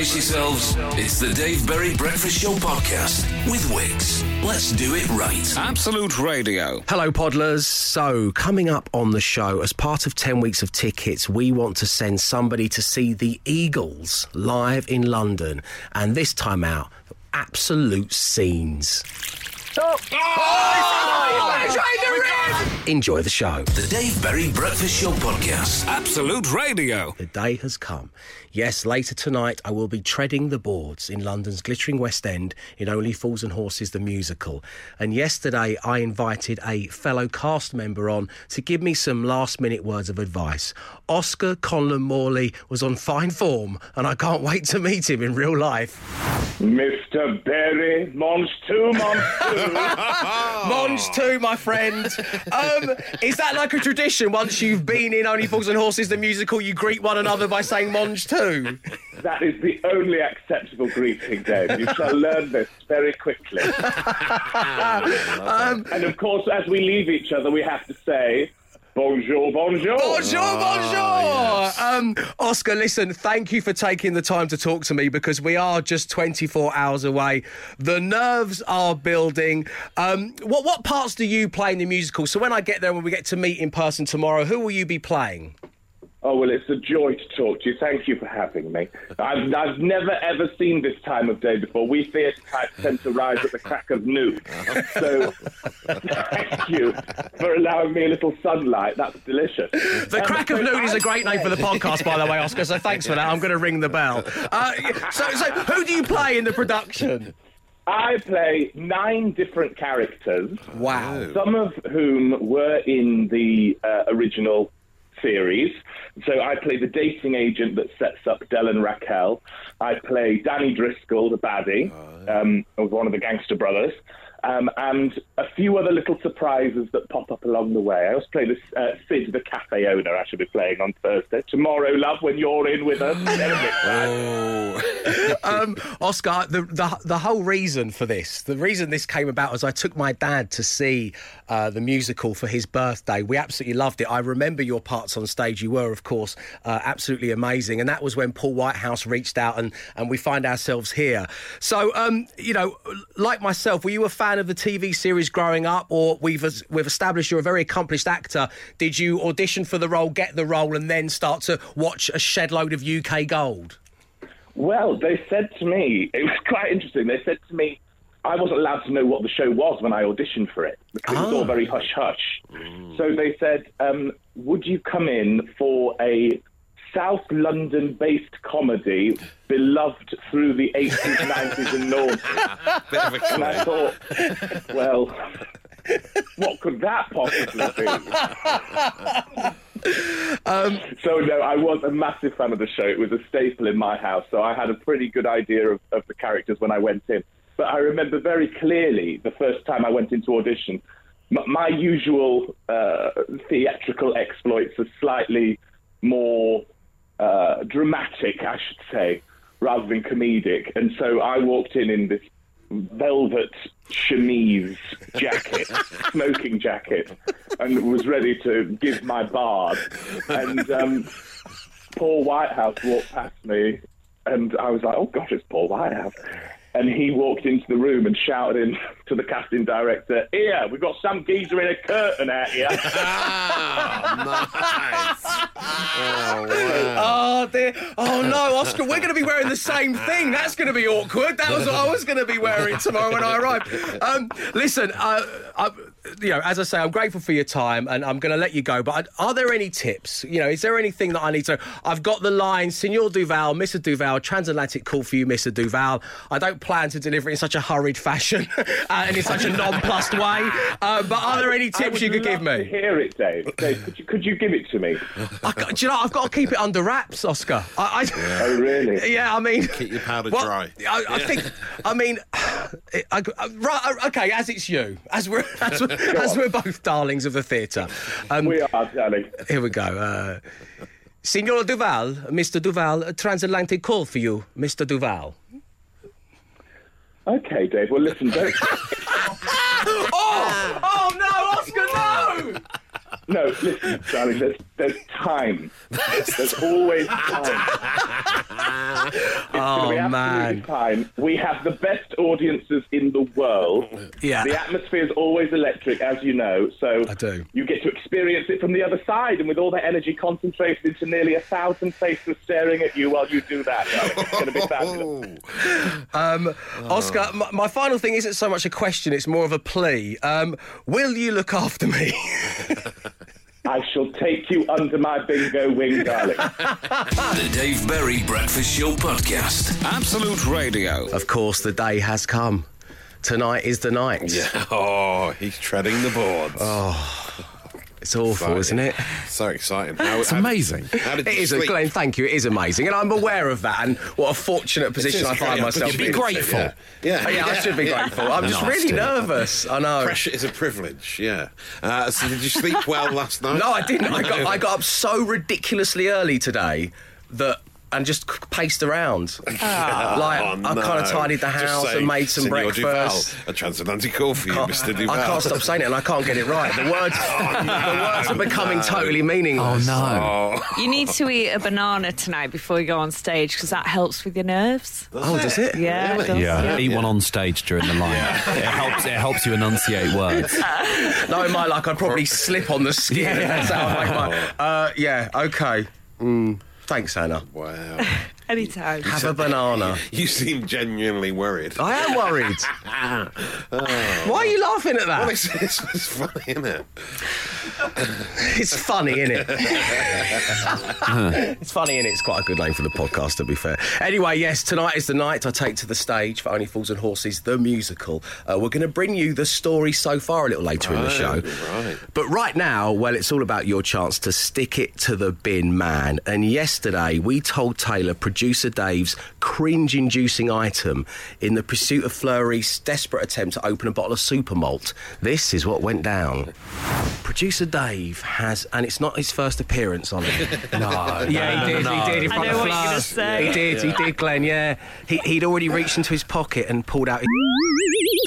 brace yourselves. It's the Dave Berry Breakfast Show podcast with Wix. Let's do it right. Absolute Radio. Hello, Podlers. So, coming up on the show, as part of 10 weeks of tickets, we want to send somebody to see the Eagles live in London. And this time out, absolute scenes. Oh, Enjoy the show. The Dave Berry Breakfast Show podcast. Absolute Radio. The day has come. Yes, later tonight I will be treading the boards in London's glittering West End in Only Fools and Horses the musical. And yesterday I invited a fellow cast member on to give me some last minute words of advice. Oscar Conlon-Morrey was on fine form and I can't wait to meet him in real life. Mr. Berry, Mange tout, Mange tout. Mange tout, my friend. Um, is that like a tradition? Once you've been in Only Fools and Horses the musical, you greet one another by saying Mange tout. that is the only acceptable greeting, Dave. You shall learn this very quickly. Um, and of course, as we leave each other, we have to say, bonjour, bonjour. Bonjour, bonjour. Um, Oscar, listen, thank you for taking the time to talk to me because we are just 24 hours away. The nerves are building. Um, what what parts do you play in the musical? So when I get there, when we get to meet in person tomorrow, who will you be playing? Oh, well, it's a joy to talk to you. Thank you for having me. I've, I've never, ever seen this time of day before. We theatre types tend to rise at the crack of noon. So thank you for allowing me a little sunlight. That's delicious. The Crack of Noon is a great name for the podcast, by the way, Oscar. So thanks for that. I'm going to ring the bell. Uh, so, so who do you play in the production? I play nine different characters. Wow. some of whom were in the uh, original series. So I play the dating agent that sets up Del and Raquel. I play Danny Driscoll, the baddie, um, of one of the gangster brothers. Um, and a few other little surprises that pop up along the way. I also play this uh, Sid, the cafe owner. I should be playing on Thursday. Tomorrow, love, when you're in with us. They're a bit bad. um, Oscar, the, the the whole reason for this, the reason this came about was I took my dad to see uh, the musical for his birthday. We absolutely loved it. I remember your parts on stage. You were, of course, uh, absolutely amazing, and that was when Paul Whitehouse reached out, and and we find ourselves here. So, um, you know, like myself, were you a fan of the TV series growing up, or we've we've established you're a very accomplished actor? Did you audition for the role, get the role, and then start to watch a shed load of UK gold? Well, they said to me, it was quite interesting. They said to me, I wasn't allowed to know what the show was when I auditioned for it because it was all very hush hush. So they said, um, Would you come in for a South London based comedy beloved through the 80s, 90s, and noughties? Bit of a And I thought, well, what could that possibly be? so no, I was a massive fan of the show. It was a staple in my house, so I had a pretty good idea of, of the characters when I went in. But I remember very clearly the first time I went into audition. M- my usual uh, theatrical exploits are slightly more uh, dramatic, I should say, rather than comedic. And so I walked in in this velvet chemise jacket, smoking jacket, and was ready to give my bard. And um, Paul Whitehouse walked past me, and I was like, "Oh gosh, it's Paul Whitehouse." And he walked into the room and shouted in to the casting director, "Here, we've got some geezer in a curtain out here." Oh dear! Oh no, Oscar, we're going to be wearing the same thing. That's going to be awkward. That was what I was going to be wearing tomorrow when I arrive. Um, listen, uh, I, you know, as I say, I'm grateful for your time, and I'm going to let you go. But are there any tips? You know, is there anything that I need to? I've got the line, Signor Duval, Mr. Duval, transatlantic call for you, Mr. Duval. I don't plan to deliver it in such a hurried fashion uh, and in such a nonplussed way. Uh, but are there any tips would you could give love to me? hear it, Dave. Dave, could you, could you give it to me? I, got- do you know, I've got to keep it under wraps, Oscar. I, I, Oh, really? Yeah, I mean, Keep your powder well, dry. I, I think, I mean, I, I- right, okay, as it's you, as we're as we're, as we're both darlings of the theatre. Um, We are, darling. here we go. Uh, Signor Duval, Mr. Duval, a transatlantic call for you, Mr. Duval. Okay, Dave. Well, listen, don't. Oh, oh no, Oscar, no! no, listen, darling. There's, there's time. There's always time. Oh, man. time. We have the best audiences in the world. Yeah. The atmosphere is always electric, as you know. So I do. You get to experience it from the other side, and with all that energy concentrated into nearly a thousand faces staring at you while you do that. It's going to be fabulous. Um, Oscar, my, my final thing isn't so much a question; it's more of a plea. Um, will you look after me? I shall take you under my bingo wing, darling. The Dave Berry Breakfast Show Podcast. Absolute Radio. of course, the day has come. Tonight is the night. Yeah. Oh, he's treading the boards. Oh, It's awful, Exciting. isn't it? So exciting. How, It's how- amazing. How did It sleep? Glenn. Thank you. It is amazing, and I'm aware of that, and what a fortunate position I find great myself Be in. grateful. Yeah. Yeah. Oh, yeah, I should be grateful. I'm just really Nasty. nervous. I know. Pressure is a privilege, yeah. Uh, so did you sleep well last night? No, I didn't. I got, I got up so ridiculously early today that. And just c- paced around. like, Oh, I kind of tidied the house say, and made some Senor breakfast. Duval, a transatlantic call for you, Mr. Duval. I can't stop saying it and I can't get it right. The words, the words are becoming totally meaningless. Oh meaningless. no. You need to eat a banana tonight before you go on stage because that helps with your nerves. Oh, does it? Yeah, it does, Yeah, eat one on stage during the line. It helps. It helps you enunciate words. no, in my luck, I'd probably slip on the skin. That's how I make my. Uh, yeah, okay. Mm, thanks, Anna. Wow. Anytime. Have a banana. You seem genuinely worried. I am worried. Why are you laughing at Well, that? it's, it's, it's funny, isn't it? It's funny, isn't it? it's funny, and it? It's quite a good name for the podcast, to be fair. Anyway, yes, tonight is the night I take to the stage for Only Fools and Horses, the musical. Uh, we're going to bring you the story so far a little later in the show. right. But right now, well, it's all about your chance to stick it to the bin man. And yesterday, we told Taylor, producer Dave's cringe inducing item in the pursuit of Fleur East's desperate attempt to open a bottle of super malt. This is what went down. Producer Dave has, and it's not his first appearance on it. No. Yeah, he did. He did in I front know of what Fleur. say. He did. He did, Glenn. Yeah, he, he'd already reached into his pocket and pulled out his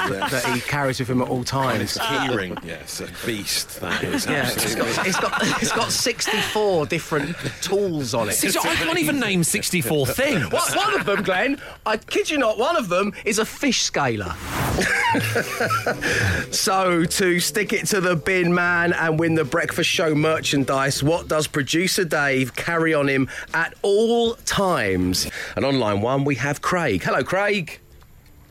that he carries with him at all times. Keyring, yes, a beast that is. Yeah, it's absolutely. got, it's got it's got 64 different tools on it. See, so I can't even name 64 things. One, one of them, Glenn, I kid you not, one of them is a fish scaler. so, to stick it to the bin man and win the breakfast show merchandise, what does producer Dave carry on him at all times? And on line one, we have Craig. Hello, Craig.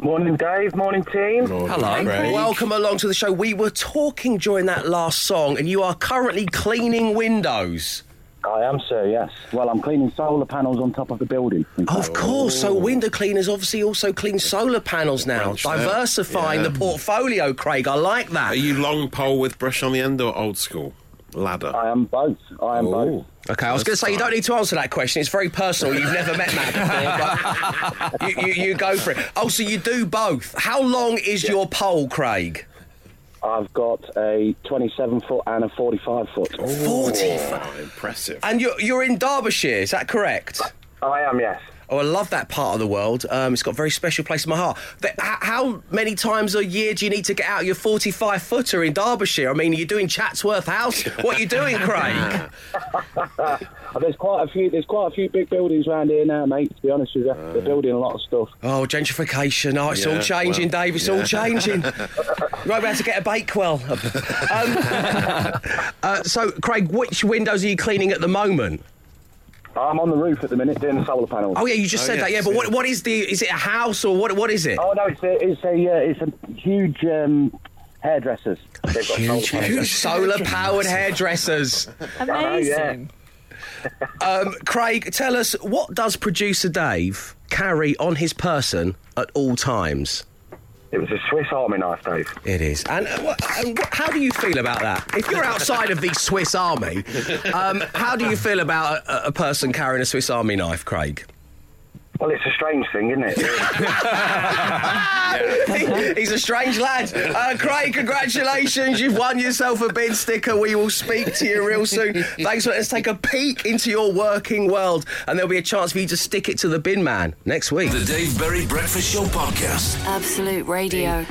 Morning, Dave. Morning, team. Hello. Craig. Welcome along to the show. We were talking during that last song, and you are currently cleaning windows. I am, sir. Yes. Well, I'm cleaning solar panels on top of the building. Of course. So window cleaners obviously also clean solar panels now, Branched diversifying Yeah. the portfolio. Craig, I like that. Are you long pole with brush on the end or old school? Ladder. I am both. I am both. Okay, I was going to say you don't need to answer that question. It's very personal. You've never met Matt before, but you, you, you go for it. Oh, so you do both. How long is your pole, Craig? I've got a 27 foot and a 45 foot. Forty. Oh, impressive. And you're you're in Derbyshire, is that correct? I am, yes. Oh, I love that part of the world. Um, it's got a very special place in my heart. But how many times a year do you need to get out your 45 footer in Derbyshire? I mean, are you doing Chatsworth House? What are you doing, Craig? Uh, There's quite a few. There's quite a few big buildings around here now, mate. To be honest with you, they're building a lot of stuff. Oh, gentrification. Oh, it's all changing, well, Dave. It's yeah. all changing. right, be able to get a Bakewell. Um, uh, so, Craig, which windows are you cleaning at the moment? I'm on the roof at the minute doing the solar panels. Oh, yeah, you just Oh, said that. Yeah, but what, what is the. Is it a house or what? what is it? Oh no, it's a it's a uh, it's a huge um, hairdressers. They've got solar panels. Solar powered hairdressers. Amazing. Um, Craig, tell us what does producer Dave carry on his person at all times? It was a Swiss Army knife, Dave. It is. And, uh, how do you feel about that? If you're outside of the Swiss Army, um, how do you feel about a, a person carrying a Swiss Army knife, Craig? Well, it's a strange thing, isn't it? He's a strange lad. Uh, Craig, congratulations. You've won yourself a bin sticker. We will speak to you real soon. Thanks for letting us take a peek into your working world. And there'll be a chance for you to stick it to the bin man next week. The Dave Berry Breakfast Show Podcast. Absolute Radio.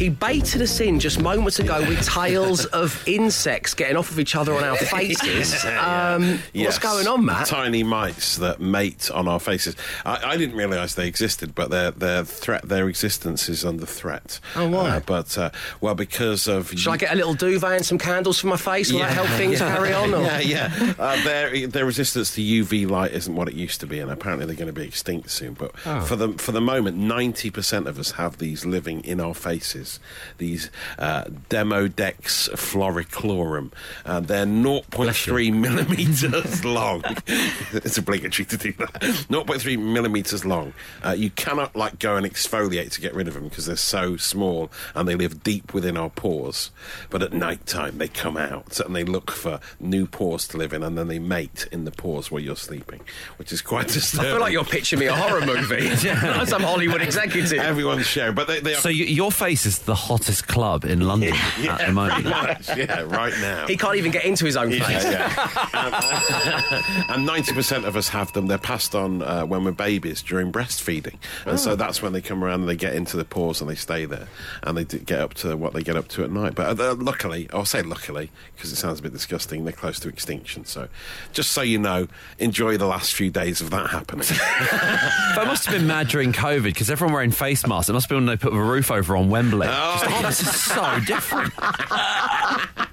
He baited us in just moments ago with tales of insects getting off of each other on our faces. Um, Yes. What's going on, Matt? Tiny mites that mate on our faces. I, I didn't realise they existed, but their their threat, their existence is under threat. Oh, why? Uh, but uh, well, because of Should I get a little duvet and some candles for my face? Will that help things carry on? Or? Yeah, yeah. Uh, their their resistance to UV light isn't what it used to be, and apparently they're going to be extinct soon. But Oh. for the for the moment, ninety percent of us have these living in our faces. These uh, Demodex folliculorum. Uh, they're 0.3 millimeters long. it's obligatory to do that. 0.3 millimeters long. Uh, you cannot like go and exfoliate to get rid of them because they're so small and they live deep within our pores. But at night time, they come out and they look for new pores to live in, and then they mate in the pores where you're sleeping, which is quite disturbing. I feel like you're pitching me a horror movie. Like Some Hollywood executive. Everyone's sharing, but they, they are. So your face is the hottest club in London yeah, at the moment. much, yeah, right now. He can't even get into his own face. Yeah, yeah. and ninety percent of us have them. They're passed on uh, when we're babies during breastfeeding, and Oh. so that's when they come around and they get into the pores and they stay there, and they get up to what they get up to at night. But uh, luckily, I'll say luckily because it sounds a bit disgusting. They're close to extinction. So, just so you know, enjoy the last few days of that happening. That must have been mad during COVID because everyone wearing face masks. It must have been when they put the roof over on Wembley. Oh, Just, oh, this is so different.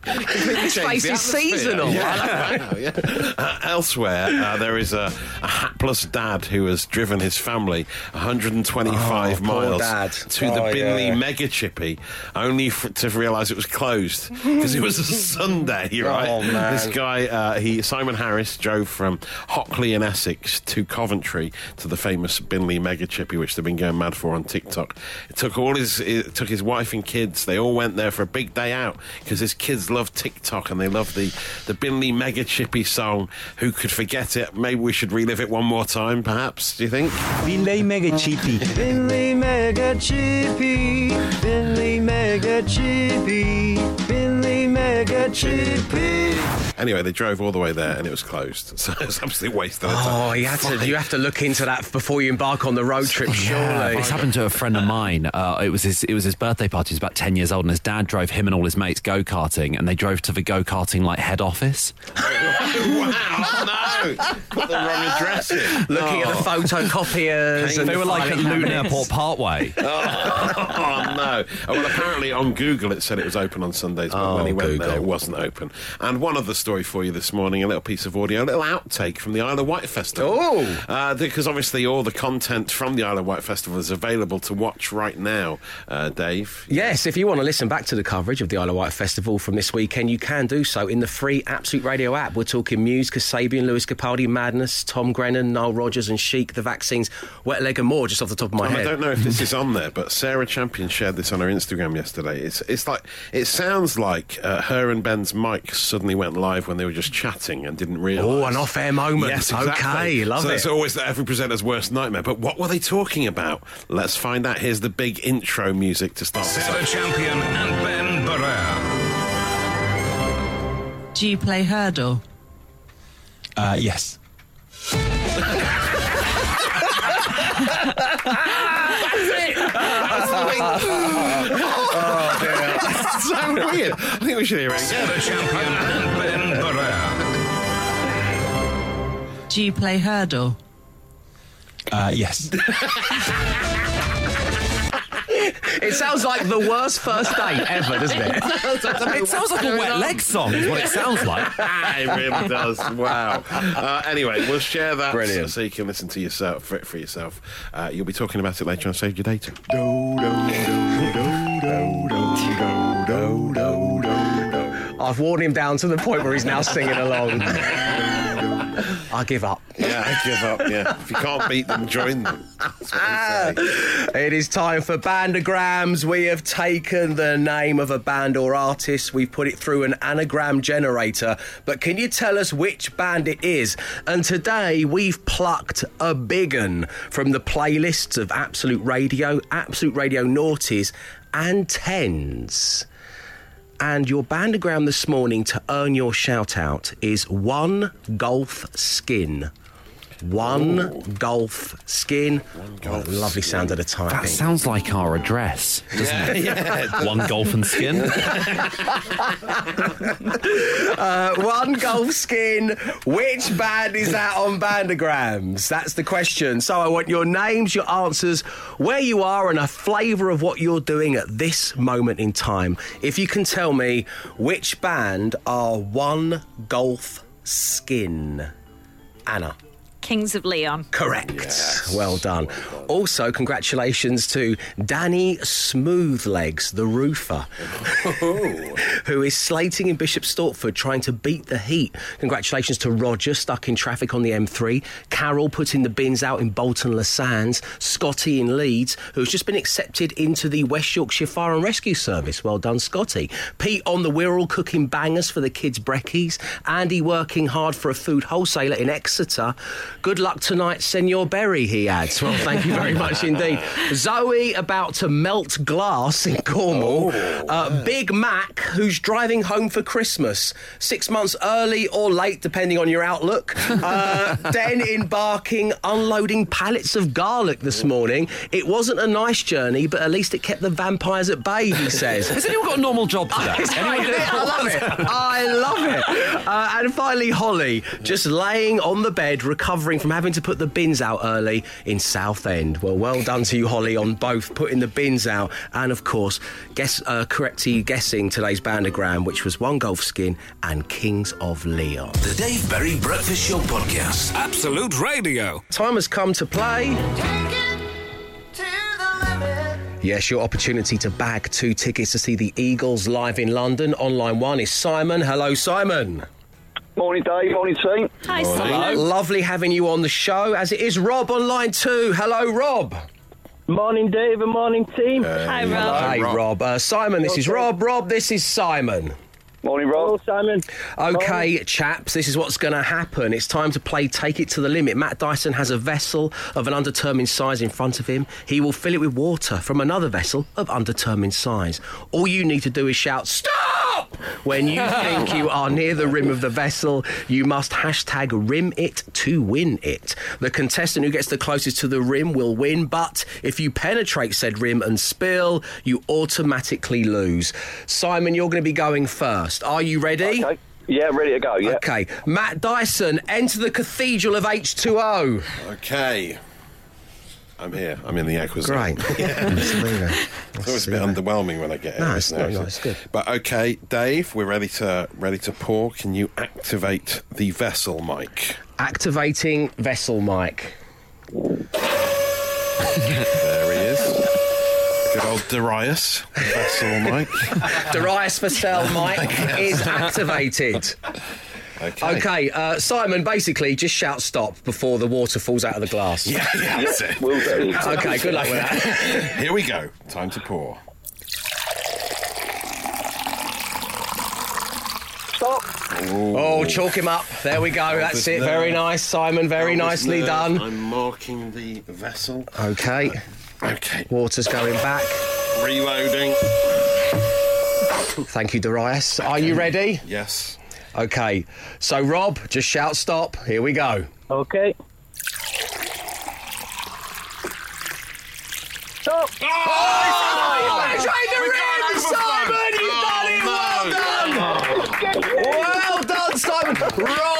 this place is seasonal. Wow, yeah. Uh, elsewhere, uh, there is a, a hapless dad who has driven his family 125 Oh, miles dad. to the Oh, Binley yeah. Mega Chippy, only f- to realise it was closed because it was a Sunday. Right? Oh, man. This guy, uh, he Simon Harris, drove from Hockley in Essex to Coventry to the famous Binley Mega Chippy, which they've been going mad for on TikTok. It took all his, it took his wife and kids. They all went there for a big day out because his kids love TikTok and they love the the Binley Mega Chippy song. Who could forget it? Maybe we should relive it one more time, perhaps. Do you think? Finlay Mega Chippy. Finlay Mega Chippy. Finlay Mega Chippy. Finlay Mega Chippy. Anyway, they drove all the way there and it was closed, so it was an absolute waste of time. Oh, you had to. You have to look into that before you embark on the road trip. Surely. This happened to a friend of mine. Uh, it was his. It was his birthday party. He was about ten years old, and his dad drove him and all his mates go karting, and they drove to the go karting like head office. wow, no! Put the wrong address in. Looking at the photocopiers, and They were like at finding Luton cabinets. Airport Parkway. oh no! Oh, well, apparently on Google it said it was open on Sundays, but Oh, when he went Google. there, it wasn't open. And one other story for you this morning: a little piece of audio, a little outtake from the Isle of Wight festival. Oh. uh, because obviously all the content from the Isle of Wight festival is available to watch right now. Uh, Dave, Yes, if you want to listen back to the coverage of the Isle of Wight Festival from this weekend, you can do so in the free Absolute Radio app. We're talking Muse, Kasabian, Lewis Capaldi, Madness, Tom Grennan, Nile Rodgers, and Chic, The Vaccines, Wet Leg, and more, just off the top of my And I don't know if this is on there, but Sarah Champion shared this on her Instagram yesterday. It's it's like it sounds like uh, her and Ben's mic suddenly went live when they were just chatting and didn't realise. Oh, an off-air moment. Yes, exactly. Okay, love so it. it's always the every presenter's worst nightmare. But what were they talking about? Let's find out. Here's the big intro music to start. Sarah off. Champion and Ben Barrera. Do you play hurdle? Uh, yes. That's so weird. I think we should hear it again. Sarah Champion Ben Barrera. Do you play hurdle? Uh, yes. It sounds like the worst first date ever, doesn't it? It sounds like a wet leg song. Is what it sounds like. it really does. Wow. Uh, anyway, we'll share that Brilliant. so you can listen to yourself for, for yourself. Uh, you'll be talking about it later on Save Your Data. I've worn him down to the point where he's now singing along. I give up. Yeah, I give up. Yeah, if you can't beat them, join them. That's what they say. It is time for bandagrams. We have taken the name of a band or artist, we've put it through an anagram generator. But can you tell us which band it is? And today we've plucked a big un from the playlists of Absolute Radio, Absolute Radio Naughties, and Tens. And your bandagram this morning to earn your shout out is one golf skin. One golf skin. Oh, lovely sound at a time. That sounds like our address, doesn't Yeah, it? One golf and skin. Uh, one golf skin. Which band is that on Bandagrams? That's the question. So I want your names, your answers, where you are, and a flavour of what you're doing at this moment in time. If you can tell me which band are one golf skin. Anna. Kings of Leon. Correct. Well, done. Also, congratulations to Danny Smoothlegs, the roofer, oh. who is slating in Bishop Stortford trying to beat the heat. Congratulations to Roger, stuck in traffic on the M3, Carol putting the bins out in Bolton Le Sands, Scotty in Leeds, who's just been accepted into the West Yorkshire Fire and Rescue Service. Well done, Scotty. Pete on the Wirral cooking bangers for the kids' brekkies. Andy working hard for a food wholesaler in Exeter. Good luck tonight, Senor Berry, he adds. Well, thank you very much indeed. Zoe about to melt glass in Cornwall. uh, Big Mac, who's driving home for Christmas. Six months early or late, depending on your outlook. Uh, Den embarking, unloading pallets of garlic this morning. It wasn't a nice journey, but at least it kept the vampires at bay, he says. Has anyone got a normal job today? It's Anyone great, do- isn't it? I love it. I love it. Uh, and finally, Holly, just laying on the bed, recovering from having to put the bins out early in Southend. Well, well done to you, Holly, on both putting the bins out and, of course, guess uh, correctly guessing today's bandogram, which was One Golf Skin and Kings of Leon. The Dave Berry Breakfast Show Podcast. Absolute Radio. Time has come to play. Yes, your opportunity to bag two tickets to see the Eagles live in London. Online one is Simon. Hello, Simon. Morning, Dave. Morning, team. Hi, Hello. Simon. Lovely having you on the show, as it is Rob on line two. Hello, Rob. Morning, Dave, and morning, team. Hi, Rob. Hey, Rob. Uh, Simon, this is Rob. Rob, this is Simon. Morning, Rob. Simon. Okay, chaps, this is what's going to happen. It's time to play Take It to the Limit. Matt Dyson has a vessel of an undetermined size in front of him. He will fill it with water from another vessel of undetermined size. All you need to do is shout, Stop! When you think you are near the rim of the vessel, you must hashtag rim it to win it. The contestant who gets the closest to the rim will win, but if you penetrate said rim and spill, you automatically lose. Simon, you're going to be going first. Are you ready? Okay. Yeah, ready to go. Yeah. Okay. Matt Dyson, enter the Cathedral of H2O. Okay. I'm here. I'm in the aqua Great. It's always a bit underwhelming when I get No, it. it's isn't not it's good. But okay, Dave, we're ready to ready to pour. Can you activate the vessel mic? Activating vessel mic. There he is. Good old Darius vessel Mike. Darius Vassell Mike is activated. Okay. Okay, uh, Simon, basically just shout stop before the water falls out of the glass. Yeah, yeah, that's it. Will do. Okay, good luck with that. Here we go. Time to pour. Stop. Oh, chalk him up. There we go. That's it. there. Very nice, Simon. Very I nicely done. I'm marking the vessel. Okay, Okay. water's going back. Reloading. Thank you, Darius. Are you ready? Yes. Okay, so Rob, just shout stop. Here we go. Okay. Stop. Penetrate the rim, Simon! You've done it! Oh, well done! Well done, Simon! Rob, it was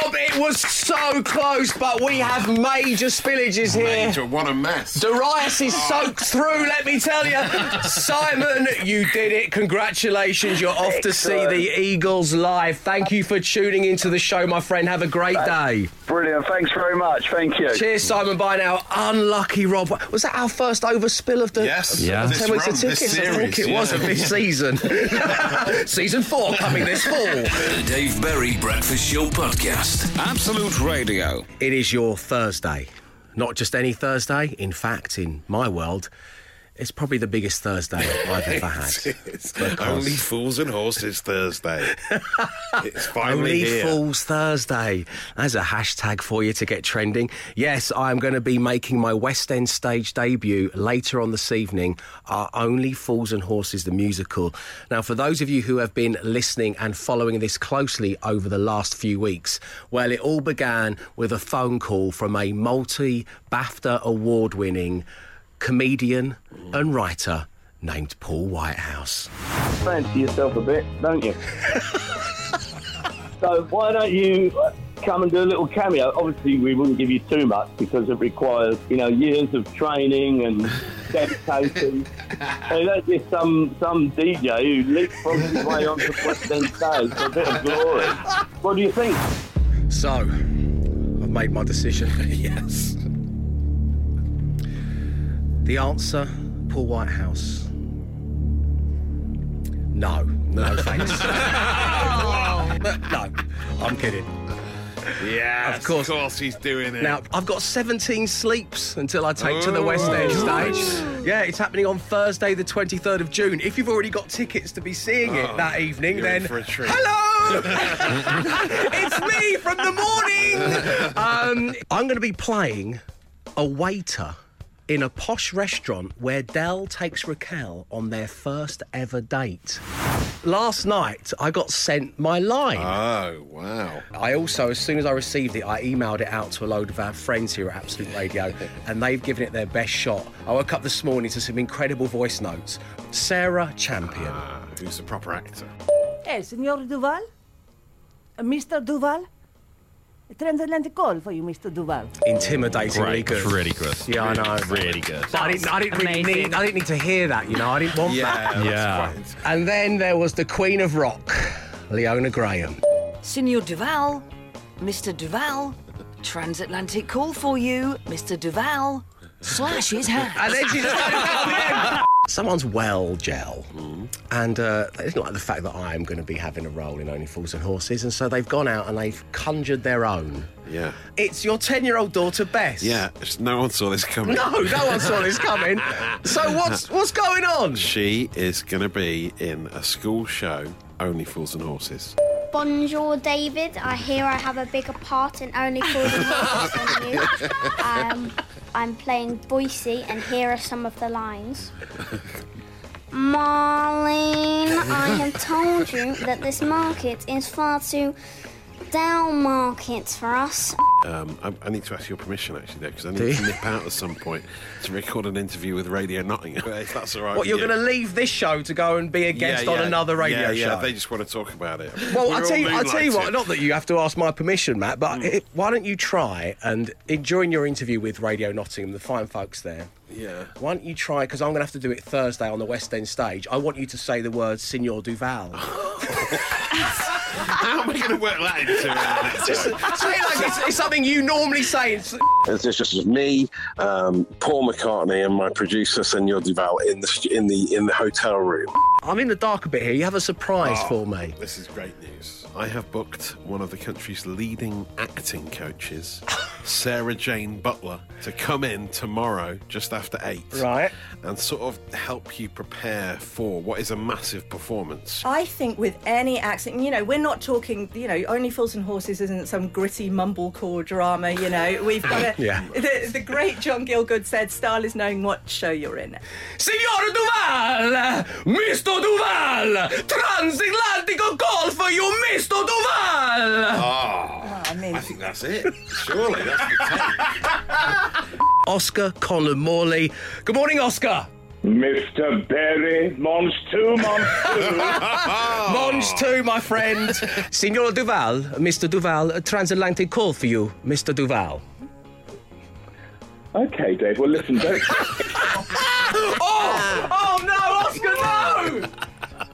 so close, but we have major spillages here. Major, what a mess. Darius is oh. soaked through, let me tell you. Simon, you did it. Congratulations. You're off to see the Eagles live. Thank you for tuning into the show, my friend. Have a great day. Brilliant. Thanks very much. Thank you. Cheers, Simon. Bye now. Unlucky Rob. Was that our first overspill of the Yes. of Yeah. the This 10 weeks of run, this tickets? I think series, it was yeah. of this season. season four coming this fall. The Dave Berry Breakfast Show Podcast. Absolute Radio. It is your Thursday. Not just any Thursday. In fact, in my world, It's probably the biggest Thursday I've ever had. It's only fools and horses Thursday. it's finally Only here. Fools Thursday. There's a hashtag for you to get trending. Yes, I'm going to be making my West End stage debut later on this evening. Our Only Fools and Horses, the musical. Now, for those of you who have been listening and following this closely over the last few weeks, well, it all began with a phone call from a multi BAFTA award winning comedian and writer named Paul Whitehouse. fancy yourself a bit, don't you? so why don't you come and do a little cameo? Obviously, we wouldn't give you too much because it requires, you know, years of training and dedication. so that's just some some DJ who leapfrogs his way onto the West End stage for a bit of glory. What do you think? So, I've made my decision. yes. The answer, Paul Whitehouse. No, no thanks. no, I'm kidding. Yeah, Of course. Of course, he's doing it. Now, I've got 17 sleeps until I take to the West End stage. Yeah, it's happening on Thursday, the 23rd of June. If you've already got tickets to be seeing it Oh, that evening, then for a treat. hello, it's me from the morning. Um, I'm going to be playing a waiter in a posh restaurant where Del takes Raquel on their first ever date. Last night, I got sent my line. Oh, wow. I also, as soon as I received it, I emailed it out to a load of our friends here at Absolute Radio, and they've given it their best shot. I woke up this morning to some incredible voice notes. Sarah Champion. Ah, who's a proper actor? Eh, Senor Duval? Uh, Mr. Duval? A transatlantic call for you, Mr. Duval. Intimidatingly good. Really good. Yeah, I know. Really good. But I didn't, I didn't really Amazing. need, I didn't need to hear that, you know. I didn't want Yeah, that. Yeah. And then there was the Queen of Rock, Leona Graham. Signor Duval, Mr. Duval, transatlantic call for you, Mr. Duval. Slash his hat. And then she just started coming in. Someone's well gel, and uh, they didn't like the fact that I am going to be having a role in Only Fools and Horses, and so they've gone out and they've conjured their own. Yeah. It's your ten-year-old daughter Bess. Yeah, no one saw this coming. No, no one saw this coming. So what's what's going on? She is going to be in a school show, Only Fools and Horses. Bonjour, David. I hear I have a bigger part in Only Fools and Horses than you. Um, I'm playing Boycie, and here are some of the lines. Marlene, I have told you that this market is far too down markets for us. Um, I, I need to ask your permission actually, there, because I need to nip out at some point to record an interview with Radio Nottingham. if that's all right. What you're you. going to leave this show to go and be a guest Yeah, on another radio yeah, yeah, show? They just want to talk about it. Well, We're I tell you, I tell you what. Not that you have to ask my permission, Matt, but Mm. it, why don't you try and in, during your interview with Radio Nottingham, the fine folks there. Yeah. Why don't you try? Because I'm going to have to do it Thursday on the West End stage. I want you to say the words "Signor Duval." How am I going to work that into it? Just say like it's, it's something you normally say. It's, It's just, just me, um, Paul McCartney, and my producer Senor Duval in the in the in the hotel room. I'm in the dark a bit here. You have a surprise Oh, for me. This is great news. I have booked one of the country's leading acting coaches, Sarah Jane Butler, to come in tomorrow just after eight. Right. And sort of help you prepare for what is a massive performance. I think with any accent, you know, we're not talking, you know, Only Fools and Horses isn't some gritty mumblecore drama, you know. We've got a, Yeah. the, the great John Gielgud said, style is knowing what show you're in. Signor Duval, Mr. Duval, transatlantic call for you, Mr. Duval. Oh, I mean, I think that's it. Surely that's the take. Oscar Conlon-Morrey. Good morning, Oscar. Mr. Berry, Mange tout, Mange tout. Mange tout, my friend. Signor Duval, Mr. Duval, a transatlantic call for you, Mr. Duval. Okay, Dave, well, listen, don't. oh, oh no!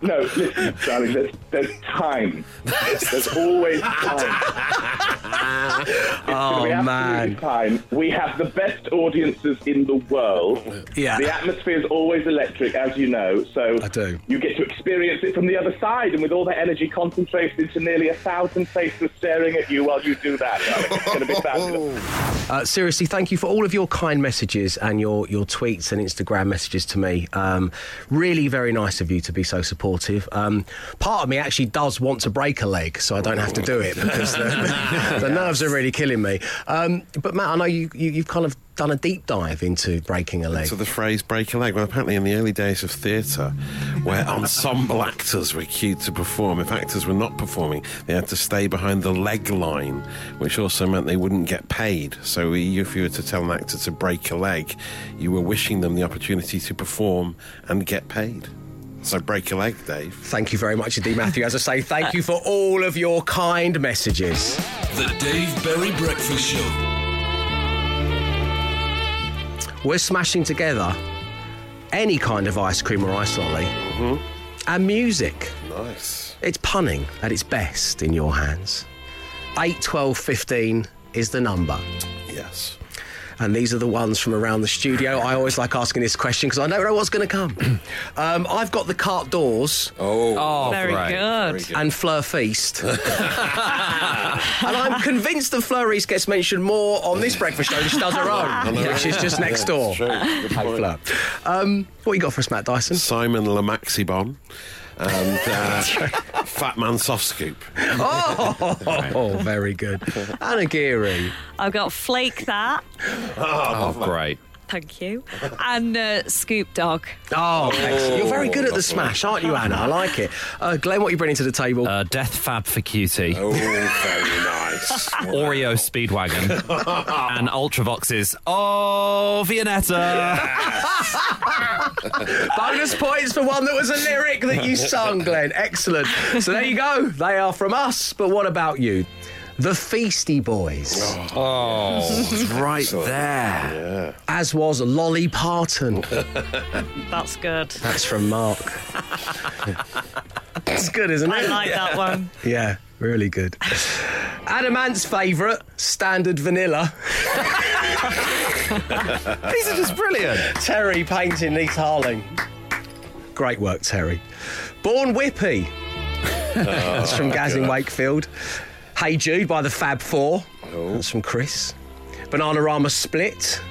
No, listen, darling, there's, there's time. There's always time. Oh, man. fine. We have the best audiences in the world. Yeah. The atmosphere is always electric, as you know. So I do. You get to experience it from the other side, and with all that energy concentrated into nearly a thousand faces staring at you while you do that. It's going to be fabulous. Uh, seriously, thank you for all of your kind messages and your, your tweets and Instagram messages to me. Um, really very nice of you to be so supportive. Um, part of me actually does want to break a leg so I don't have to do it because the, the nerves are really killing me. Um, but Matt, I know you, you, you've kind of done a deep dive into breaking a leg. So the phrase break a leg, well, apparently in the early days of theatre, where ensemble actors were cued to perform, if actors were not performing, they had to stay behind the leg line, which also meant they wouldn't get paid. So if you were to tell an actor to break a leg, you were wishing them the opportunity to perform and get paid. So break a leg, Dave. Thank you very much indeed, Matthew. As I say, thank you for all of your kind messages. The Dave Berry Breakfast Show. We're smashing together any kind of ice cream or ice lolly mm-hmm. and music. Nice. It's punning at its best in your hands. 8, 12, 15 is the number. Yes. And these are the ones from around the studio. I always like asking this question because I never know what's going to come. um, I've got the cart doors. Oh, Oh, Very great. good. Very good. And Fleur Feast. and I'm convinced that Fleur Feast gets mentioned more on this breakfast show than she does her own, know. which is just next Yeah, door. it's true. Hey. Fleur. Um, what you got for us, Matt Dyson? Simon Lamaxibon and uh, Fat Man Soft Scoop. Oh, very good. Anna Geary. I've got Flake That. Oh, great. Thank you. And uh, Scoop Dog. Oh, excellent. You're very good at the smash, aren't you, Anna? I like it. Uh, Glenn, what are you bringing to the table? Uh, Death Fab for Cutie. Oh, very nice. Oreo Speedwagon. and Ultravox's Oh Vianetta. Bonus points for one that was a lyric that you sung, Glenn. Excellent. So there you go. They are from us. But what about you? The Feasty Boys. Oh, it's right there. As was Lolly Parton. That's good. That's from Mark. That's good, isn't it? I like that one. Yeah, really good. Adam Ant's favourite, standard vanilla. These are just brilliant. Terry painting Neath Harling. Great work, Terry. Born Whippy. That's from oh, Gaz in Wakefield. Hey Jude by the Fab Four. Oh. That's from Chris. Bananarama Split.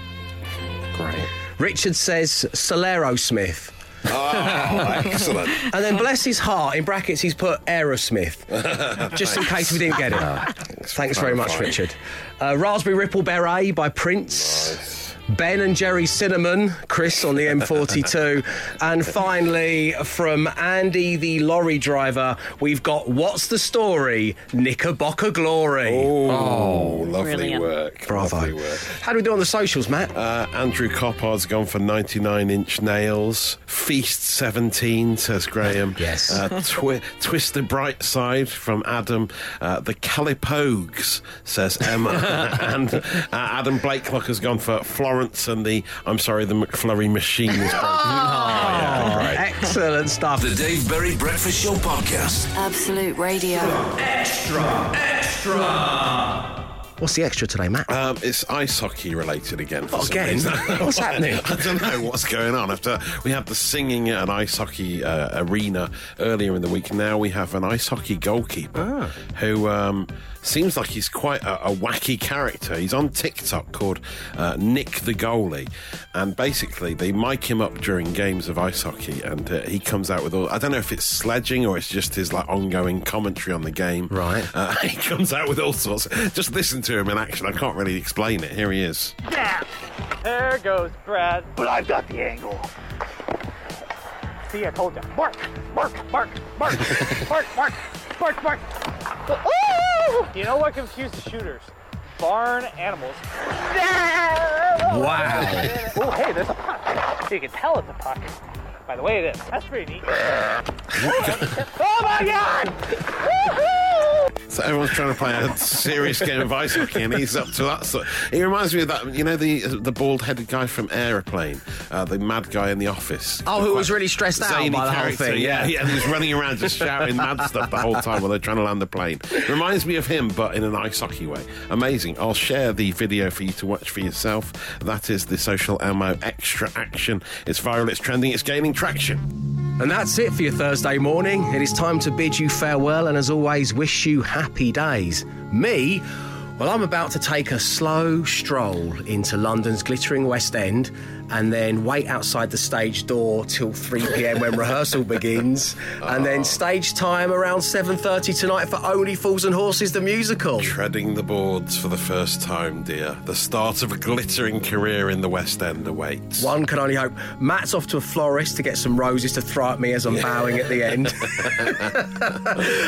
Great. Richard says Solero Smith. Oh, excellent. And then bless his heart, in brackets, he's put Aerosmith, just in case we didn't get it. Thanks very much. Richard. Uh, Raspberry Ripple Beret by Prince. Ben and Jerry Cinnamon, Chris on the M42. and finally, from Andy the lorry driver, we've got What's the Story? Knickerbocker Glory. Oh, lovely Brilliant. work. Bravo. Lovely work. How do we do on the socials, Matt? Uh, Andrew Coppard's gone for 99 inch nails. Feast 17, says Graham. Yes. Uh, twi- Twist the Bright Side from Adam. Uh, the Calipogues, says Emma. and uh, Adam Blakelock has gone for Florence and the, I'm sorry, the McFlurry machine is broken. Oh, oh excellent stuff. The Dave Berry Breakfast Show podcast. Absolute Radio. Extra, extra. What's the extra today, Matt? Um, it's ice hockey related again. For again? What's happening? I don't know what's going on. After we had the singing at an ice hockey uh, arena earlier in the week, now we have an ice hockey goalkeeper who um, seems like he's quite a, a wacky character. He's on TikTok called uh, Nick the Goalie, and basically they mic him up during games of ice hockey, and uh, he comes out with all. I don't know if it's sledging or it's just his like ongoing commentary on the game. Right. Uh, he comes out with all sorts. Just listen to him in action. I can't really explain it. Here he is. Yeah. There goes Brad. But I've got the angle. See, I told you. Mark, Mark, Mark, Mark, Mark, Mark, Mark, Mark. Ooh! You know what confuses shooters? Barn animals. Wow. Oh, hey, there's a puck. So you can tell it's a puck by the way it is. That's pretty neat. oh my god! So everyone's trying to play a serious game of ice hockey, and he's up to that. So he reminds me of that. You know the the bald headed guy from Aeroplane, uh, the mad guy in the office. Oh, who was really stressed out by the whole thing, Yeah, yeah. and he was running around just shouting mad stuff the whole time while they're trying to land the plane. Reminds me of him, but in an ice hockey way. Amazing. I'll share the video for you to watch for yourself. That is the Social Elmo Extra Action. It's viral, it's trending, it's gaining traction. And that's it for your Thursday morning. It is time to bid you farewell and, as always, wish you happy days. Me, well, I'm about to take a slow stroll into London's glittering West End and then wait outside the stage door till 3 p.m. when rehearsal begins, and then stage time around 7:30 tonight for Only Fools and Horses the musical. Treading the boards for the first time, dear. The start of a glittering career in the West End awaits. One can only hope. Matt's off to a florist to get some roses to throw at me as I'm bowing at the end.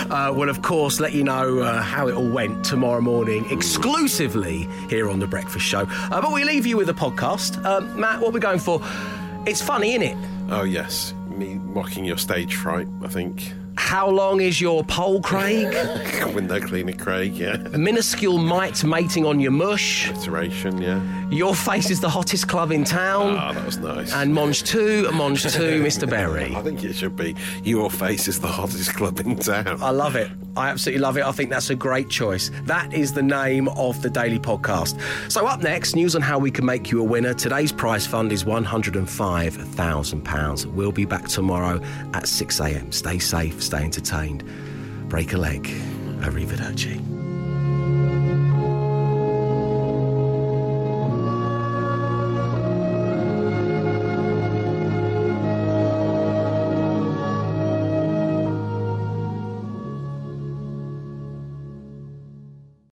uh, we'll, of course, let you know uh, how it all went tomorrow morning, exclusively here on The Breakfast Show. Uh, but we leave you with a podcast. Um, Matt, what are going for? It's funny, innit? Oh, yes. Me mocking your stage fright, I think. How long is your pole, Craig? Window cleaner, Craig, yeah. Minuscule mite mating on your mush. Iteration, yeah. Your face is the hottest club in town. Ah, that was nice. And Mange tout, Monge 2, Mr. Berry. I think it should be Your Face is the hottest club in town. I love it. I absolutely love it. I think that's a great choice. That is the name of the daily podcast. So, up next, news on how we can make you a winner. Today's prize fund is £105,000. We'll be back tomorrow at 6 a.m. Stay safe, stay entertained. Break a leg. Arrivederci.